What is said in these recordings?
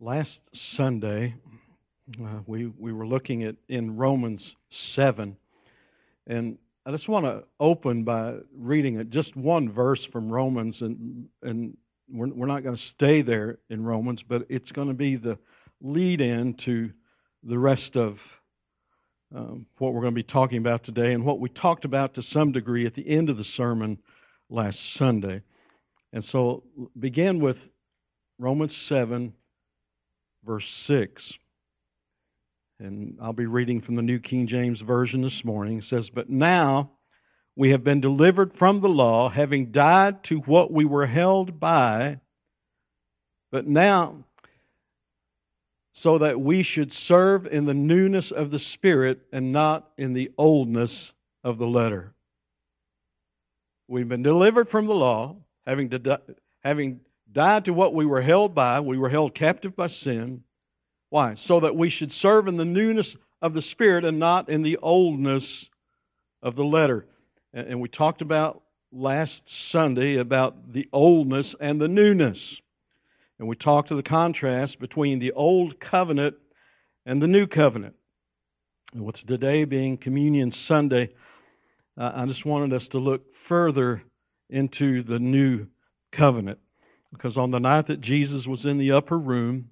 last Sunday, uh, we we were looking at in Romans seven, and I just want to open by reading just one verse from Romans, and and we're, we're not going to stay there in Romans, but it's going to be the lead in to the rest of um, what we're going to be talking about today, and what we talked about to some degree at the end of the sermon last Sunday. And so, begin with Romans seven, verse six. And I'll be reading from the New King James Version this morning. It says, But now we have been delivered from the law, having died to what we were held by. But now, so that we should serve in the newness of the Spirit and not in the oldness of the letter. We've been delivered from the law, having, having died to what we were held by. We were held captive by sin. Why? So that we should serve in the newness of the Spirit and not in the oldness of the letter. And we talked about last Sunday about the oldness and the newness. And we talked to the contrast between the old covenant and the new covenant. And what's today being Communion Sunday, uh, I just wanted us to look further into the new covenant. Because on the night that Jesus was in the upper room,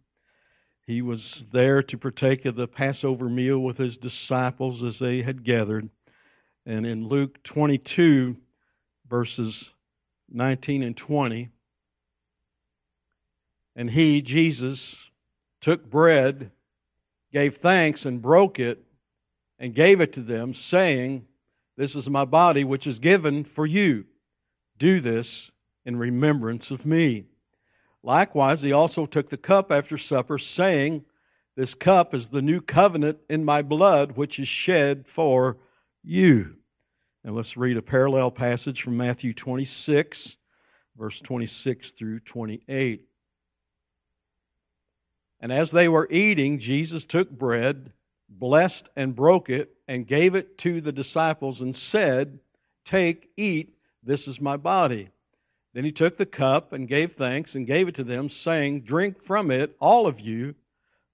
he was there to partake of the Passover meal with his disciples as they had gathered. And in Luke 22, verses 19 and 20, and he, Jesus, took bread, gave thanks, and broke it, and gave it to them, saying, This is my body, which is given for you. Do this in remembrance of me. Likewise, he also took the cup after supper, saying, This cup is the new covenant in my blood, which is shed for you. And let's read a parallel passage from Matthew 26, verse 26 through 28. And as they were eating, Jesus took bread, blessed and broke it, and gave it to the disciples, and said, Take, eat, this is my body. Then he took the cup and gave thanks and gave it to them, saying, Drink from it, all of you,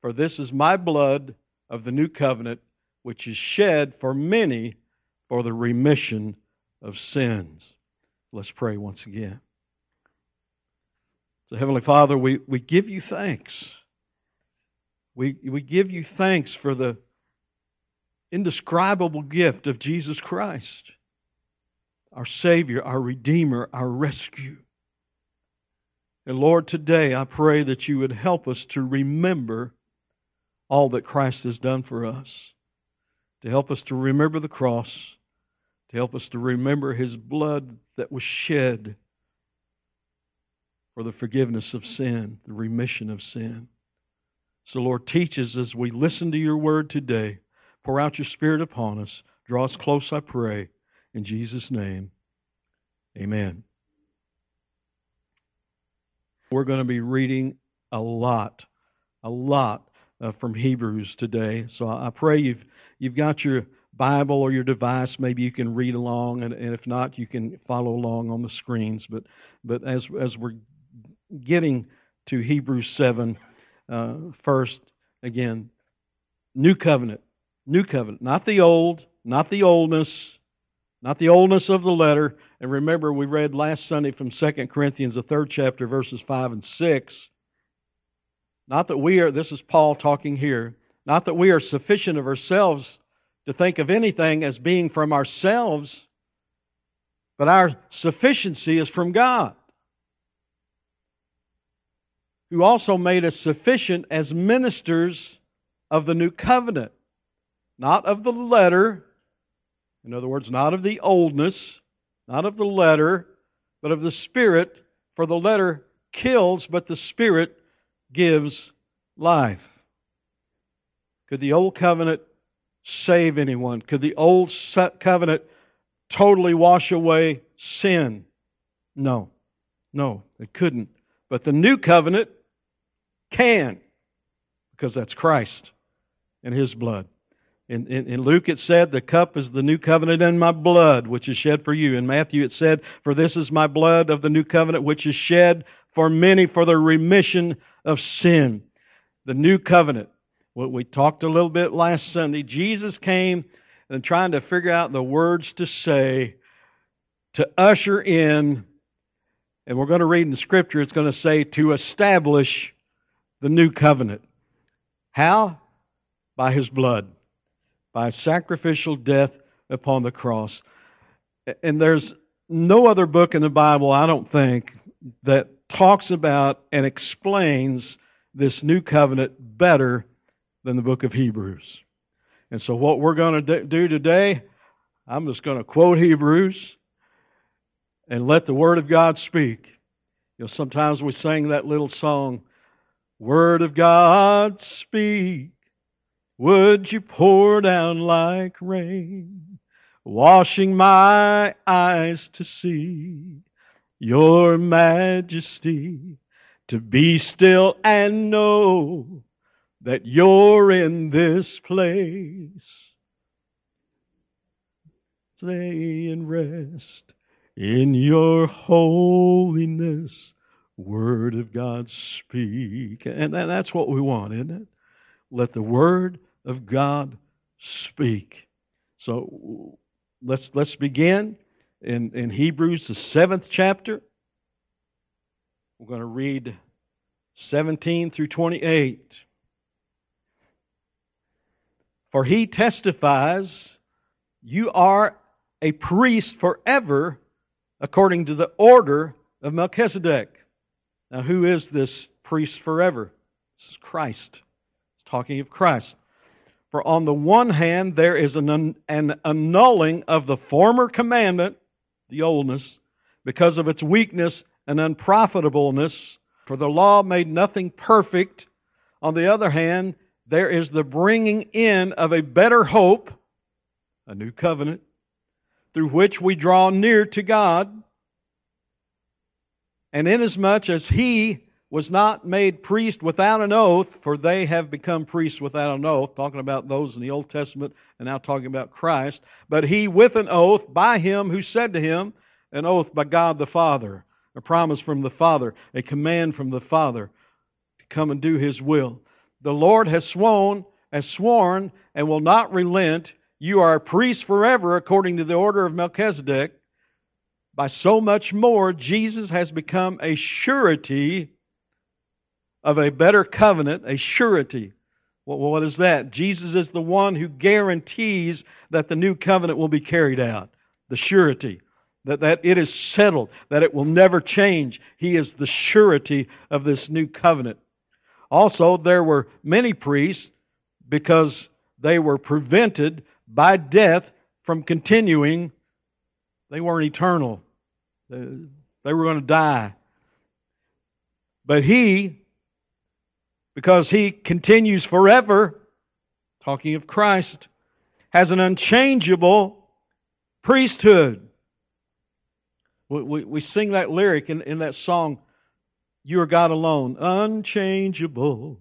for this is my blood of the new covenant, which is shed for many for the remission of sins. Let's pray once again. So, Heavenly Father, we, we give you thanks. We, we give you thanks for the indescribable gift of Jesus Christ our Savior, our Redeemer, our rescue. And Lord, today I pray that you would help us to remember all that Christ has done for us, to help us to remember the cross, to help us to remember his blood that was shed for the forgiveness of sin, the remission of sin. So, Lord, teach us as we listen to your word today. Pour out your Spirit upon us. Draw us close, I pray. In Jesus' name, amen. We're going to be reading a lot, a lot uh, from Hebrews today. So I pray you've you've got your Bible or your device. Maybe you can read along, and, and if not, you can follow along on the screens. But but as as we're getting to Hebrews seven, uh, first again, new covenant, new covenant, not the old, not the oldness, not the oldness of the letter. And remember, we read last Sunday from 2 Corinthians, the third chapter, verses 5 and 6. Not that we are, this is Paul talking here, not that we are sufficient of ourselves to think of anything as being from ourselves, but our sufficiency is from God, who also made us sufficient as ministers of the new covenant, not of the letter, in other words, not of the oldness, not of the letter, but of the Spirit, for the letter kills, but the Spirit gives life. Could the old covenant save anyone? Could the old covenant totally wash away sin? No. No, it couldn't. But the new covenant can, because that's Christ and His blood. In, in, in, Luke it said, The cup is the new covenant in my blood, which is shed for you. In Matthew it said, For this is my blood of the new covenant, which is shed for many for the remission of sin. the new covenant. What we talked a little bit last Sunday. Jesus came and trying to figure out the words to say to usher in, and we're going to read in scripture, it's going to say to establish the new covenant. How? By his blood, by sacrificial death upon the cross. And there's no other book in the Bible, I don't think, that talks about and explains this new covenant better than the book of Hebrews. And so, what we're going to do today, I'm just going to quote Hebrews and let the Word of God speak. You know, sometimes we sing that little song, Word of God, speak. Would you pour down like rain, washing my eyes to see your majesty, to be still and know that you're in this place. Stay and rest in your holiness. Word of God speak. And that's what we want, isn't it? Let the Word of God speak. So let's let's begin in, in Hebrews the seventh chapter. We're going to read 17 through 28. For he testifies, you are a priest forever according to the order of Melchizedek. Now, who is this priest forever? This is Christ. It's talking of Christ. For on the one hand, there is an, an annulling of the former commandment, the oldness, because of its weakness and unprofitableness. For the law made nothing perfect. On the other hand, there is the bringing in of a better hope, a new covenant, through which we draw near to God. And inasmuch as he was not made priest without an oath, for they have become priests without an oath, talking about those in the Old Testament and now talking about Christ, but he with an oath by him who said to him, an oath by God the Father, a promise from the Father, a command from the Father to come and do his will. The Lord has sworn, has sworn and will not relent. You are a priest forever according to the order of Melchizedek. By so much more, Jesus has become a surety of a better covenant, a surety. Well, what is that? Jesus is the one who guarantees that the new covenant will be carried out. The surety. That, that it is settled, that it will never change. He is the surety of this new covenant. Also, there were many priests because they were prevented by death from continuing. They weren't eternal. They were going to die. But he, because he continues forever, talking of Christ, has an unchangeable priesthood. We, we, we sing that lyric in, in that song, you are God alone, unchangeable,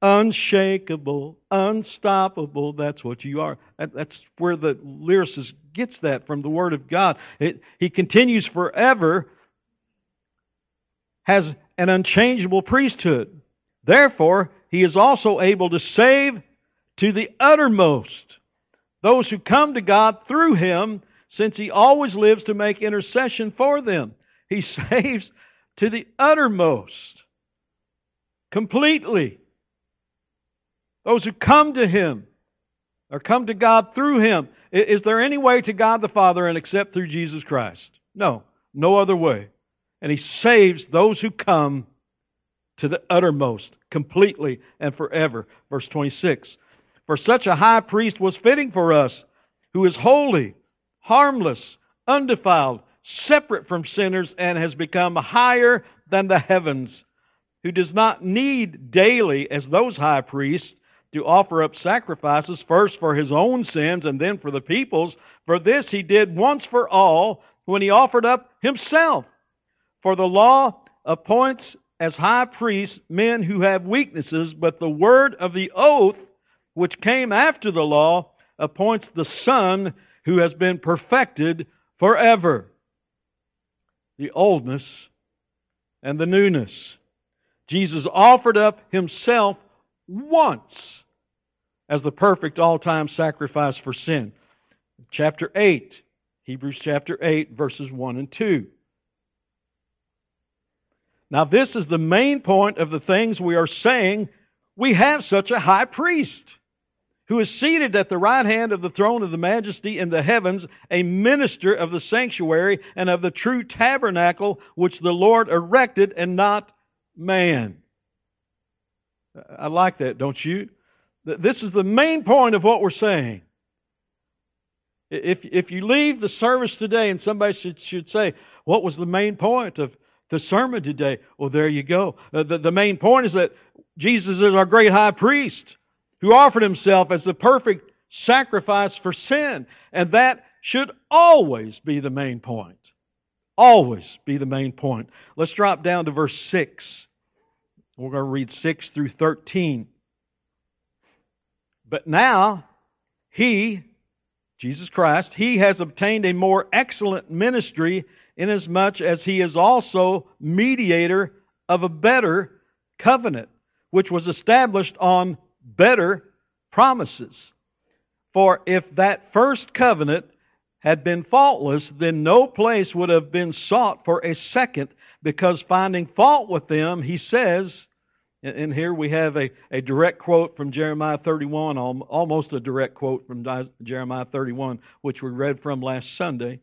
unshakable, unstoppable. That's what you are. That's where the lyricist gets that from the Word of God. It, he continues forever, has an unchangeable priesthood. Therefore, he is also able to save to the uttermost those who come to God through him, since he always lives to make intercession for them. He saves to the uttermost, completely. Those who come to Him or come to God through Him. Is there any way to God the Father and except through Jesus Christ? No, no other way. And He saves those who come to the uttermost, completely and forever. Verse 26. For such a high priest was fitting for us, who is holy, harmless, undefiled, separate from sinners and has become higher than the heavens, who does not need daily, as those high priests, to offer up sacrifices first for his own sins and then for the people's. For this he did once for all when he offered up himself. For the law appoints as high priests men who have weaknesses, but the word of the oath, which came after the law, appoints the Son who has been perfected forever the oldness and the newness. Jesus offered up himself once as the perfect all time sacrifice for sin. Chapter 8, Hebrews chapter 8, verses 1 and 2. Now, this is the main point of the things we are saying. We have such a high priest who is seated at the right hand of the throne of the majesty in the heavens, a minister of the sanctuary and of the true tabernacle which the Lord erected and not man. I like that, don't you? This is the main point of what we're saying. If, if you leave the service today and somebody should, should say, What was the main point of the sermon today? Well, there you go. Uh, the, the main point is that Jesus is our great high priest who offered himself as the perfect sacrifice for sin. And that should always be the main point. Always be the main point. Let's drop down to verse 6. We're going to read 6 through 13. But now, he, Jesus Christ, he has obtained a more excellent ministry inasmuch as he is also mediator of a better covenant, which was established on better promises. For if that first covenant had been faultless, then no place would have been sought for a second, because finding fault with them, he says, and here we have a, a direct quote from Jeremiah 31, almost a direct quote from Jeremiah 31, which we read from last Sunday.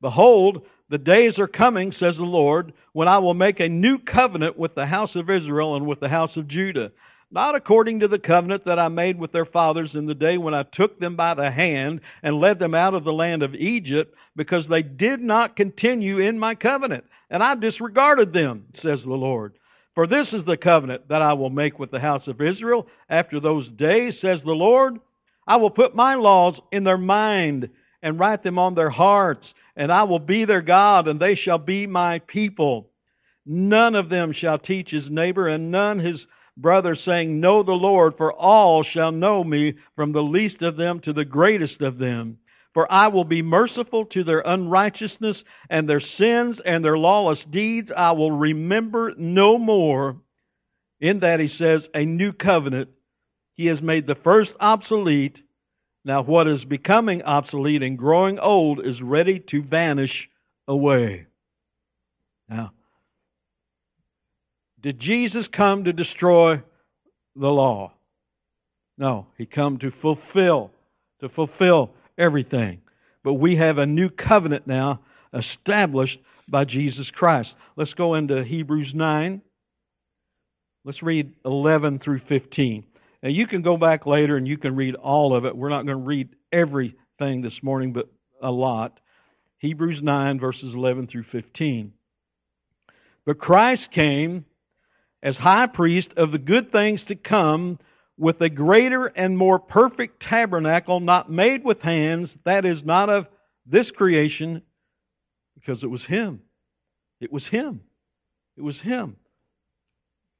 Behold, the days are coming, says the Lord, when I will make a new covenant with the house of Israel and with the house of Judah not according to the covenant that I made with their fathers in the day when I took them by the hand and led them out of the land of Egypt, because they did not continue in my covenant, and I disregarded them, says the Lord. For this is the covenant that I will make with the house of Israel after those days, says the Lord. I will put my laws in their mind and write them on their hearts, and I will be their God, and they shall be my people. None of them shall teach his neighbor, and none his brother, saying, Know the Lord, for all shall know me, from the least of them to the greatest of them. For I will be merciful to their unrighteousness, and their sins and their lawless deeds I will remember no more. In that he says, a new covenant. He has made the first obsolete. Now what is becoming obsolete and growing old is ready to vanish away. Now, did Jesus come to destroy the law? No, he come to fulfill, to fulfill everything. But we have a new covenant now established by Jesus Christ. Let's go into Hebrews 9. Let's read 11 through 15. Now you can go back later and you can read all of it. We're not going to read everything this morning, but a lot. Hebrews 9, verses 11 through 15. But Christ came as high priest of the good things to come with a greater and more perfect tabernacle not made with hands, that is not of this creation, because it was Him. It was Him. It was Him.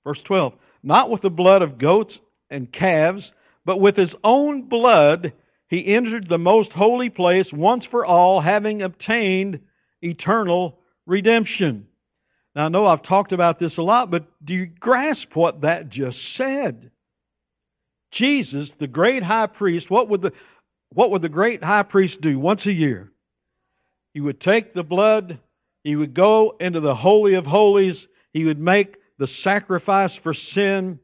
Verse 12. Not with the blood of goats and calves, but with His own blood He entered the most holy place once for all, having obtained eternal redemption. Now, I know I've talked about this a lot, but do you grasp what that just said? Jesus, the great high priest, what would the, what would the great high priest do once a year? He would take the blood, he would go into the Holy of Holies, he would make the sacrifice for sin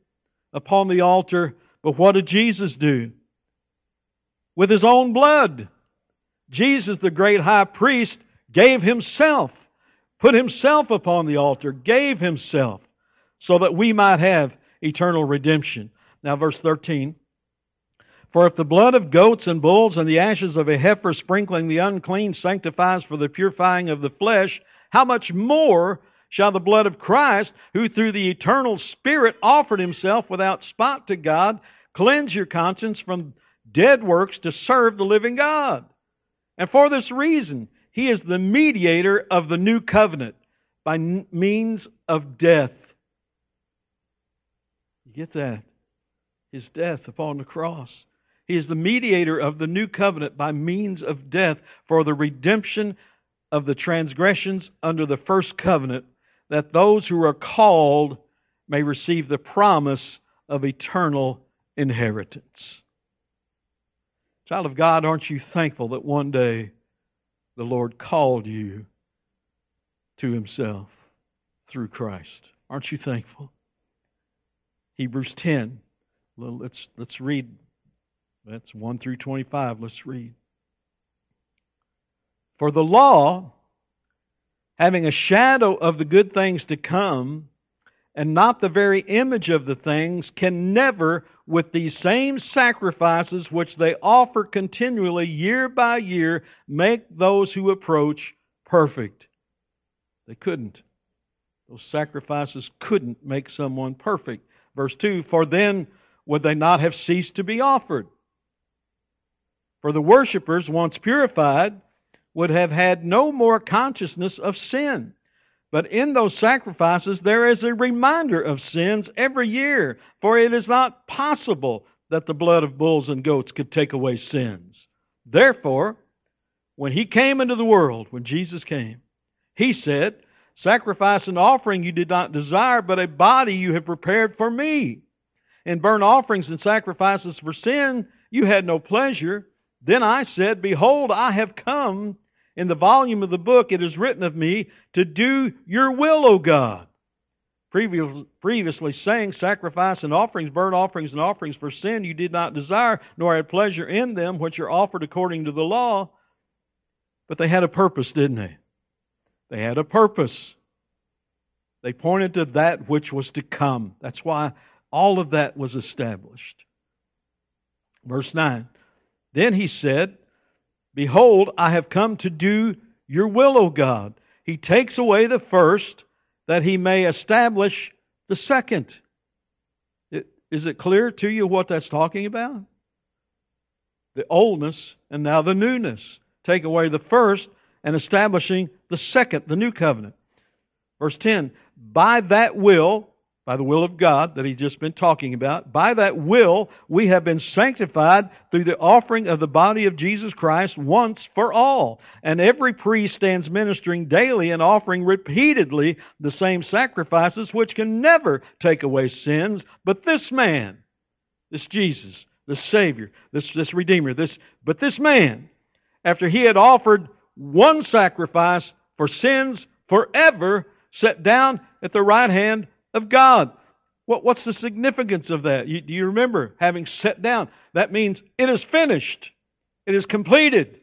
upon the altar. But what did Jesus do? With his own blood. Jesus, the great high priest, gave himself put himself upon the altar, gave himself, so that we might have eternal redemption. Now, verse 13. For if the blood of goats and bulls and the ashes of a heifer sprinkling the unclean sanctifies for the purifying of the flesh, how much more shall the blood of Christ, who through the eternal Spirit offered himself without spot to God, cleanse your conscience from dead works to serve the living God? And for this reason, he is the mediator of the new covenant by means of death. You get that? His death upon the cross. He is the mediator of the new covenant by means of death for the redemption of the transgressions under the first covenant, that those who are called may receive the promise of eternal inheritance. Child of God, aren't you thankful that one day the Lord called you to Himself through Christ? Aren't you thankful? Hebrews 10. Let's, let's read. That's 1 through 25. Let's read. For the law, having a shadow of the good things to come, and not the very image of the things, can never, with these same sacrifices which they offer continually year by year, make those who approach perfect. They couldn't. Those sacrifices couldn't make someone perfect. Verse 2 For then would they not have ceased to be offered? For the worshippers, once purified, would have had no more consciousness of sin. But in those sacrifices there is a reminder of sins every year, for it is not possible that the blood of bulls and goats could take away sins. Therefore, when he came into the world, when Jesus came, he said, Sacrifice and offering you did not desire, but a body you have prepared for me. In burnt offerings and sacrifices for sin you had no pleasure. Then I said, Behold, I have come in the volume of the book it is written of me to do your will, O God. Previously saying, sacrifice and offerings, burnt offerings and offerings for sin you did not desire, nor had pleasure in them, which are offered according to the law. But they had a purpose, didn't they? They had a purpose. They pointed to that which was to come. That's why all of that was established. Verse 9. Then he said, Behold, I have come to do your will, O God. He takes away the first that he may establish the second. Is it clear to you what that's talking about? The oldness and now the newness. Take away the first and establishing the second, the new covenant. Verse 10 By that will, by the will of God that he's just been talking about, by that will we have been sanctified through the offering of the body of Jesus Christ once for all. And every priest stands ministering daily and offering repeatedly the same sacrifices which can never take away sins. But this man, this Jesus, this Savior, this, this Redeemer, this, but this man, after he had offered one sacrifice for sins forever, sat down at the right hand of God. What, what's the significance of that? You, do you remember having sat down? That means it is finished. It is completed.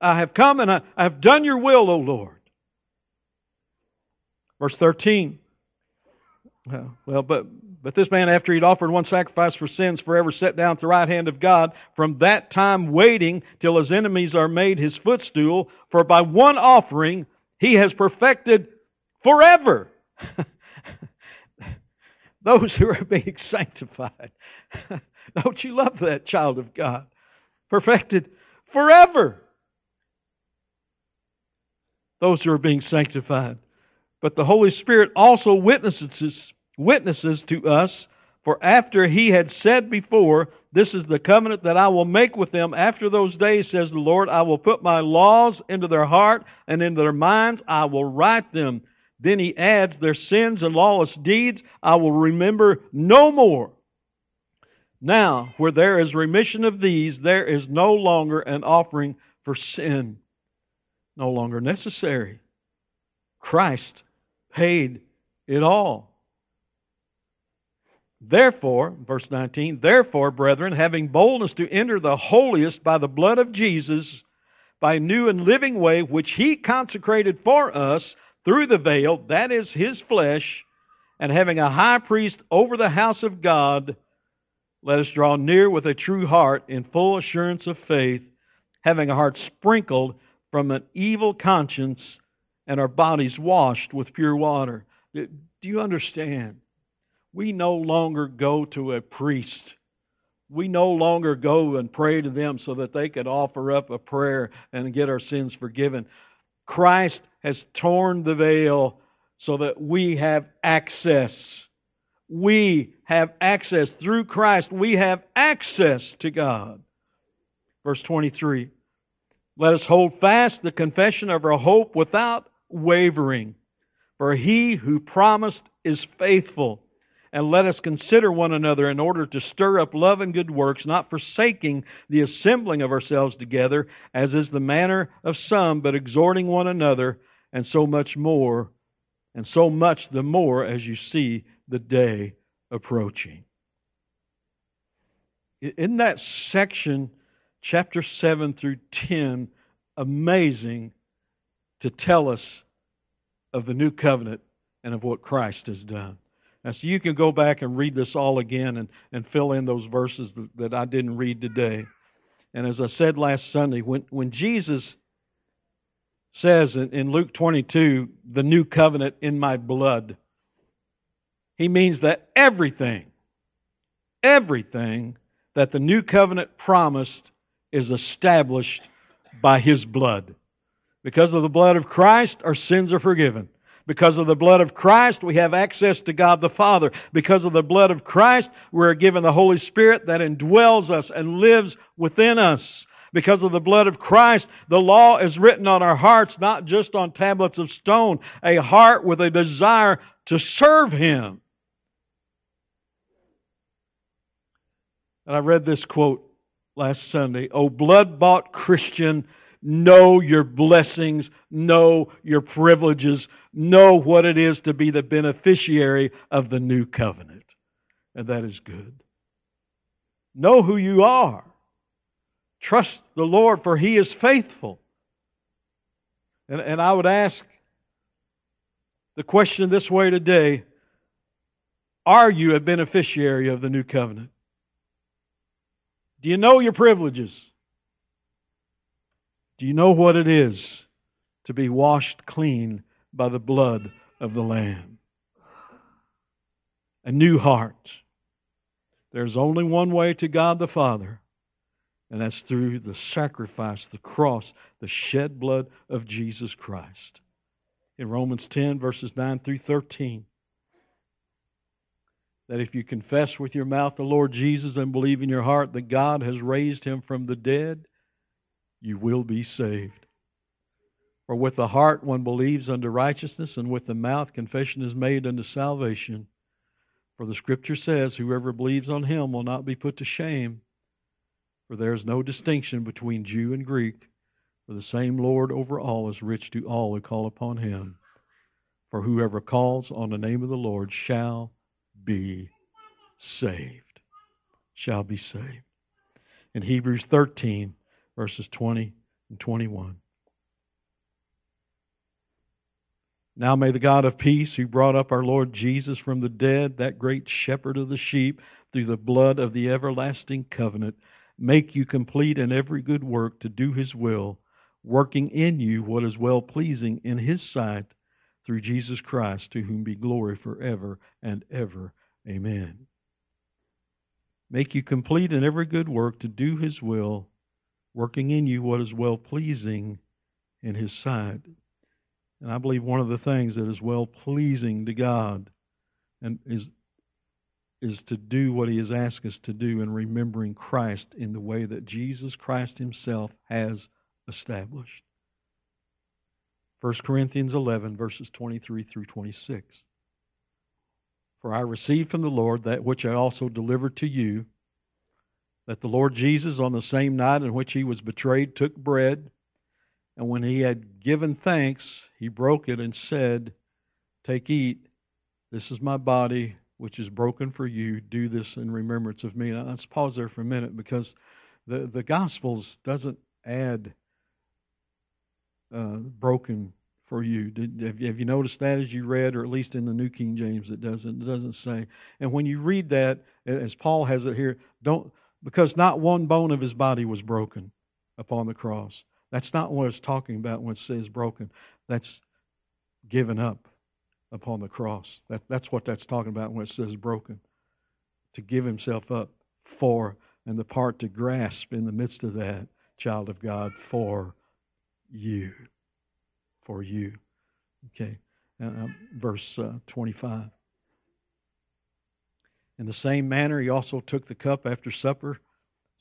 I have come and I, I have done your will, O Lord. Verse 13. Well, but but this man, after he'd offered one sacrifice for sins forever, sat down at the right hand of God, from that time waiting till his enemies are made his footstool. For by one offering he has perfected forever those who are being sanctified. Don't you love that, child of God? Perfected forever. Those who are being sanctified. But the Holy Spirit also witnesses, witnesses to us, for after he had said before, This is the covenant that I will make with them after those days, says the Lord. I will put my laws into their heart, and into their minds I will write them then he adds, Their sins and lawless deeds I will remember no more. Now, where there is remission of these, there is no longer an offering for sin. No longer necessary. Christ paid it all. Therefore, verse 19, therefore, brethren, having boldness to enter the holiest by the blood of Jesus, by a new and living way which he consecrated for us, through the veil, that is his flesh, and having a high priest over the house of God, let us draw near with a true heart in full assurance of faith, having a heart sprinkled from an evil conscience and our bodies washed with pure water. Do you understand? We no longer go to a priest. We no longer go and pray to them so that they could offer up a prayer and get our sins forgiven. Christ has torn the veil so that we have access. We have access. Through Christ, we have access to God. Verse 23 Let us hold fast the confession of our hope without wavering, for he who promised is faithful. And let us consider one another in order to stir up love and good works, not forsaking the assembling of ourselves together, as is the manner of some, but exhorting one another, and so much more, and so much the more as you see the day approaching. In that section, chapter 7 through 10, amazing to tell us of the new covenant and of what Christ has done. Now, so you can go back and read this all again and, and fill in those verses that I didn't read today. And as I said last Sunday, when, when Jesus says in, in Luke 22, the new covenant in my blood, he means that everything, everything that the new covenant promised is established by his blood. Because of the blood of Christ, our sins are forgiven. Because of the blood of Christ, we have access to God the Father. Because of the blood of Christ, we're given the Holy Spirit that indwells us and lives within us. Because of the blood of Christ, the law is written on our hearts, not just on tablets of stone, a heart with a desire to serve Him. And I read this quote last Sunday. Oh, blood bought Christian, know your blessings, know your privileges, know what it is to be the beneficiary of the new covenant. And that is good. Know who you are. Trust the Lord, for He is faithful. And, and I would ask the question this way today Are you a beneficiary of the new covenant? Do you know your privileges? Do you know what it is to be washed clean by the blood of the Lamb? A new heart. There's only one way to God the Father, and that's through the sacrifice, the cross, the shed blood of Jesus Christ. In Romans 10, verses 9 through 13, that if you confess with your mouth the Lord Jesus and believe in your heart that God has raised him from the dead, you will be saved. For with the heart one believes unto righteousness, and with the mouth confession is made unto salvation. For the Scripture says, Whoever believes on him will not be put to shame. For there is no distinction between Jew and Greek, for the same Lord over all is rich to all who call upon him. For whoever calls on the name of the Lord shall be saved. Shall be saved. In Hebrews 13, verses 20 and 21. Now may the God of peace, who brought up our Lord Jesus from the dead, that great shepherd of the sheep, through the blood of the everlasting covenant, make you complete in every good work to do his will, working in you what is well pleasing in his sight, through Jesus Christ, to whom be glory forever and ever. Amen. Make you complete in every good work to do his will, working in you what is well pleasing in his sight. And I believe one of the things that is well pleasing to God and is is to do what he has asked us to do in remembering Christ in the way that Jesus Christ himself has established. 1 Corinthians 11, verses 23 through 26. For I received from the Lord that which I also delivered to you, that the Lord Jesus, on the same night in which he was betrayed, took bread, and when he had given thanks, he broke it and said, Take, eat, this is my body, which is broken for you. Do this in remembrance of me. Now, let's pause there for a minute because the, the Gospels doesn't add uh, broken for you. Did, have, you noticed that as you read, or at least in the New King James, it doesn't it doesn't say. And when you read that, as Paul has it here, don't because not one bone of his body was broken upon the cross. That's not what it's talking about when it says broken. That's given up upon the cross. That, that's what that's talking about when it says broken. To give himself up for, and the part to grasp in the midst of that, child of God, for you. For you. Okay. Uh, verse uh, 25. In the same manner, he also took the cup after supper,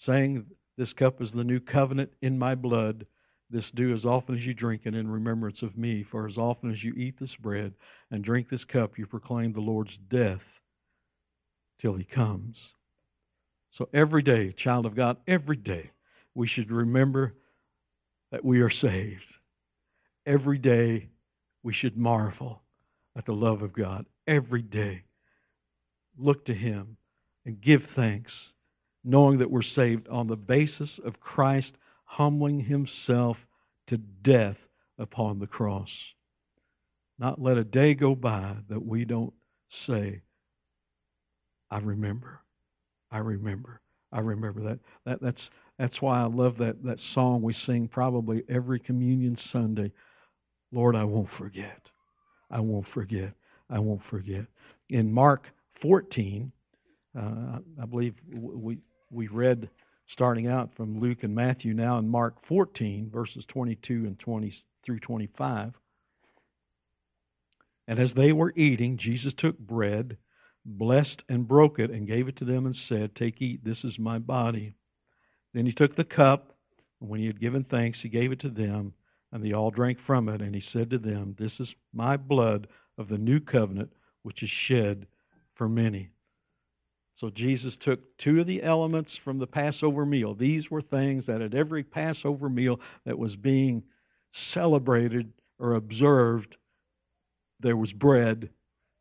saying, This cup is the new covenant in my blood. This do as often as you drink it in remembrance of me. For as often as you eat this bread and drink this cup, you proclaim the Lord's death till he comes. So every day, child of God, every day, we should remember that we are saved. Every day, we should marvel at the love of God. Every day, look to Him and give thanks, knowing that we're saved on the basis of Christ humbling Himself to death upon the cross. Not let a day go by that we don't say, I remember. I remember. I remember that. that that's that's why I love that, that song we sing probably every communion Sunday. Lord, I won't forget. I won't forget. I won't forget. In Mark 14, uh, I believe we we read starting out from Luke and Matthew now in Mark 14 verses 22 and 20 through 25. And as they were eating, Jesus took bread, blessed and broke it, and gave it to them and said, Take, eat, this is my body. Then he took the cup, and when he had given thanks, he gave it to them, and they all drank from it. And he said to them, This is my blood of the new covenant, which is shed for many. So Jesus took two of the elements from the Passover meal. These were things that at every Passover meal that was being celebrated or observed there was bread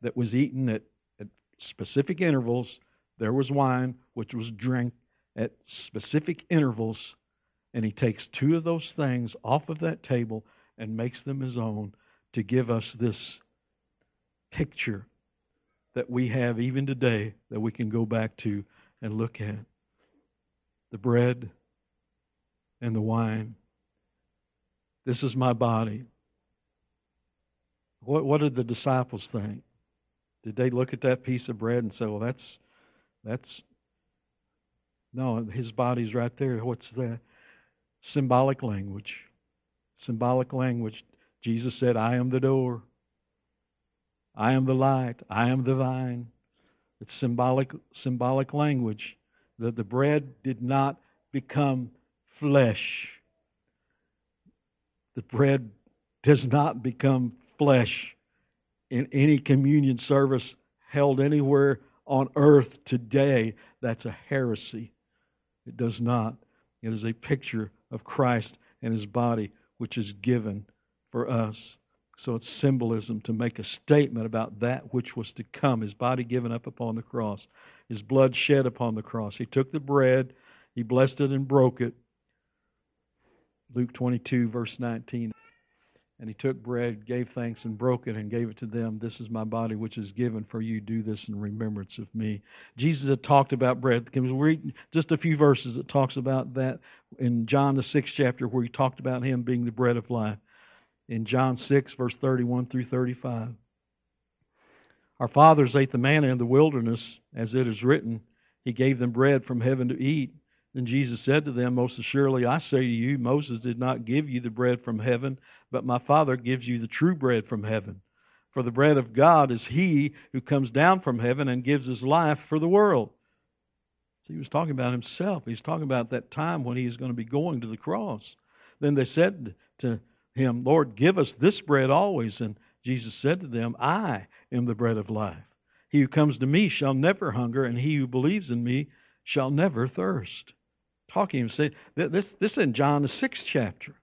that was eaten at, at specific intervals. There was wine, which was drank at specific intervals. And he takes two of those things off of that table and makes them his own to give us this picture that we have even today that we can go back to and look at. The bread and the wine. This is my body. What, what did the disciples think? Did they look at that piece of bread and say, well, that's, that's, no, his body's right there. What's that? Symbolic language. Symbolic language. Jesus said, I am the door. I am the light. I am the vine. It's symbolic, symbolic language. That the bread did not become flesh. The bread does not become flesh in any communion service held anywhere on earth today, that's a heresy. It does not. It is a picture of Christ and his body, which is given for us. So it's symbolism to make a statement about that which was to come, his body given up upon the cross, his blood shed upon the cross. He took the bread, he blessed it and broke it. Luke 22, verse 19. And he took bread, gave thanks, and broke it, and gave it to them. This is my body, which is given for you. Do this in remembrance of me. Jesus had talked about bread. Can we read just a few verses that talks about that in John the sixth chapter, where he talked about him being the bread of life. In John six, verse thirty-one through thirty-five. Our fathers ate the manna in the wilderness, as it is written. He gave them bread from heaven to eat. Then Jesus said to them, Most assuredly I say to you, Moses did not give you the bread from heaven, but my Father gives you the true bread from heaven. For the bread of God is he who comes down from heaven and gives his life for the world. So he was talking about himself. He's talking about that time when he is going to be going to the cross. Then they said to him, Lord, give us this bread always. And Jesus said to them, I am the bread of life. He who comes to me shall never hunger, and he who believes in me shall never thirst talking him. This, this is in John, the sixth chapter.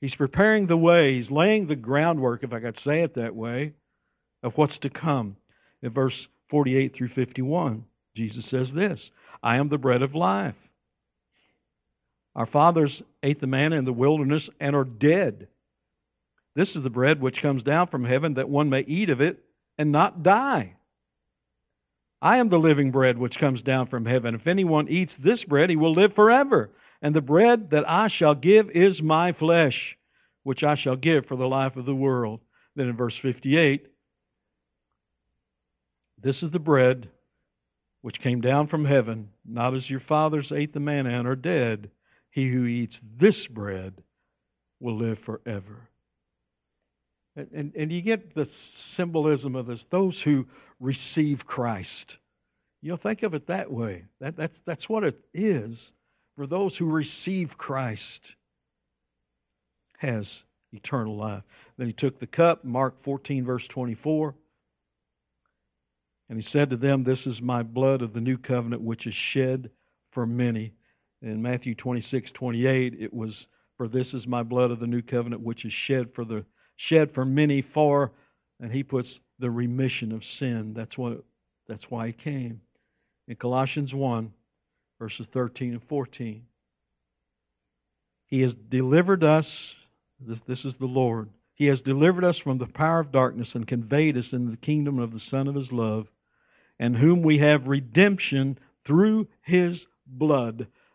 He's preparing the way. He's laying the groundwork, if I could say it that way, of what's to come. In verse 48 through 51, Jesus says this I am the bread of life. Our fathers ate the manna in the wilderness and are dead. This is the bread which comes down from heaven, that one may eat of it and not die. I am the living bread which comes down from heaven. If anyone eats this bread, he will live forever. And the bread that I shall give is my flesh, which I shall give for the life of the world. Then in verse 58, this is the bread which came down from heaven, not as your fathers ate the manna and are dead. He who eats this bread will live forever. And, and, and, you get the symbolism of this. Those who receive Christ. You know, think of it that way. That, that's, that's what it is for those who receive Christ has eternal life. Then he took the cup, Mark 14, verse 24. And he said to them, This is my blood of the new covenant, which is shed for many. In Matthew 26, 28, it was, For this is my blood of the new covenant, which is shed for the shed for many for, and he puts the remission of sin. That's what that's why he came. In Colossians 1, verses 13 and 14. He has delivered us, this, this is the Lord, He has delivered us from the power of darkness and conveyed us into the kingdom of the Son of His love, and whom we have redemption through his blood,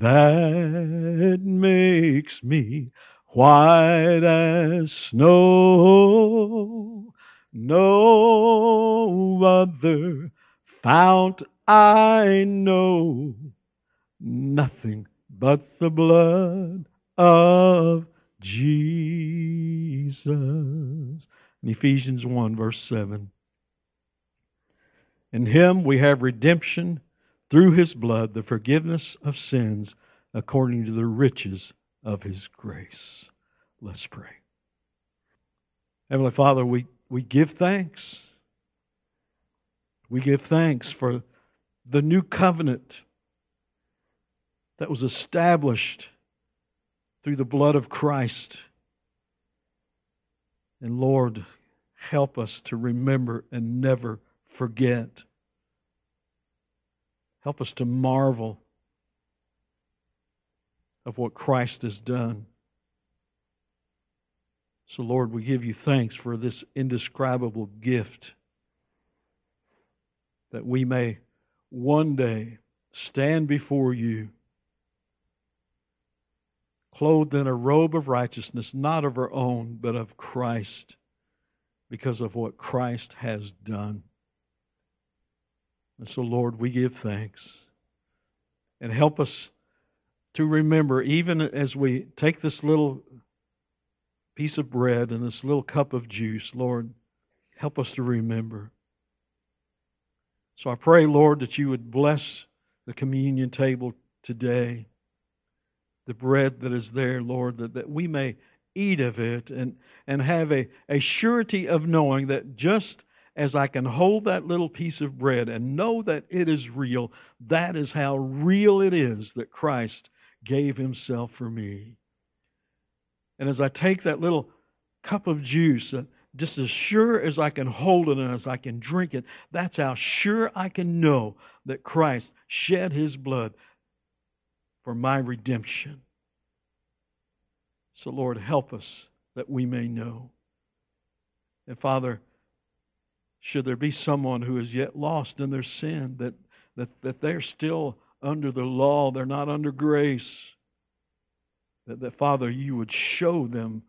that makes me white as snow. No other fount I know, nothing but the blood of Jesus. In Ephesians 1, verse 7. In him we have redemption through his blood, the forgiveness of sins according to the riches of his grace. Let's pray. Heavenly Father, we, we give thanks. We give thanks for the new covenant that was established through the blood of Christ. And Lord, help us to remember and never forget. Help us to marvel of what Christ has done. So, Lord, we give you thanks for this indescribable gift that we may one day stand before you clothed in a robe of righteousness, not of our own, but of Christ, because of what Christ has done. And so, Lord, we give thanks. And help us to remember, even as we take this little piece of bread and this little cup of juice, Lord, help us to remember. So I pray, Lord, that you would bless the communion table today, the bread that is there, Lord, that, that we may eat of it and, and have a, a surety of knowing that just as I can hold that little piece of bread and know that it is real, that is how real it is that Christ gave himself for me. And as I take that little cup of juice, uh, just as sure as I can hold it and as I can drink it, that's how sure I can know that Christ shed his blood for my redemption. So, Lord, help us that we may know. And, Father, should there be someone who is yet lost in their sin, that, that, that they're still under the law, they're not under grace, that, that Father, you would show them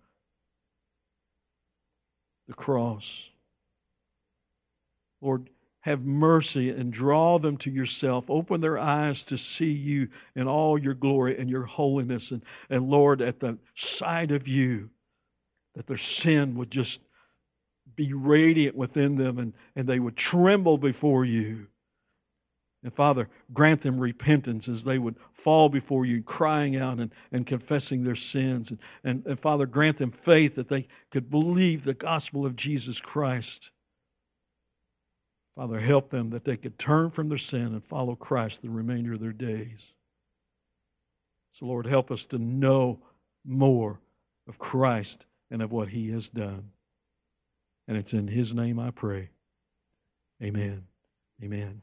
the cross. Lord, have mercy and draw them to yourself. Open their eyes to see you in all your glory and your holiness. And, and Lord, at the sight of you, that their sin would just be radiant within them and, and they would tremble before you. And Father, grant them repentance as they would fall before you, crying out and, and confessing their sins. And, and, and Father, grant them faith that they could believe the gospel of Jesus Christ. Father, help them that they could turn from their sin and follow Christ the remainder of their days. So, Lord, help us to know more of Christ and of what he has done. And it's in his name I pray. Amen. Amen.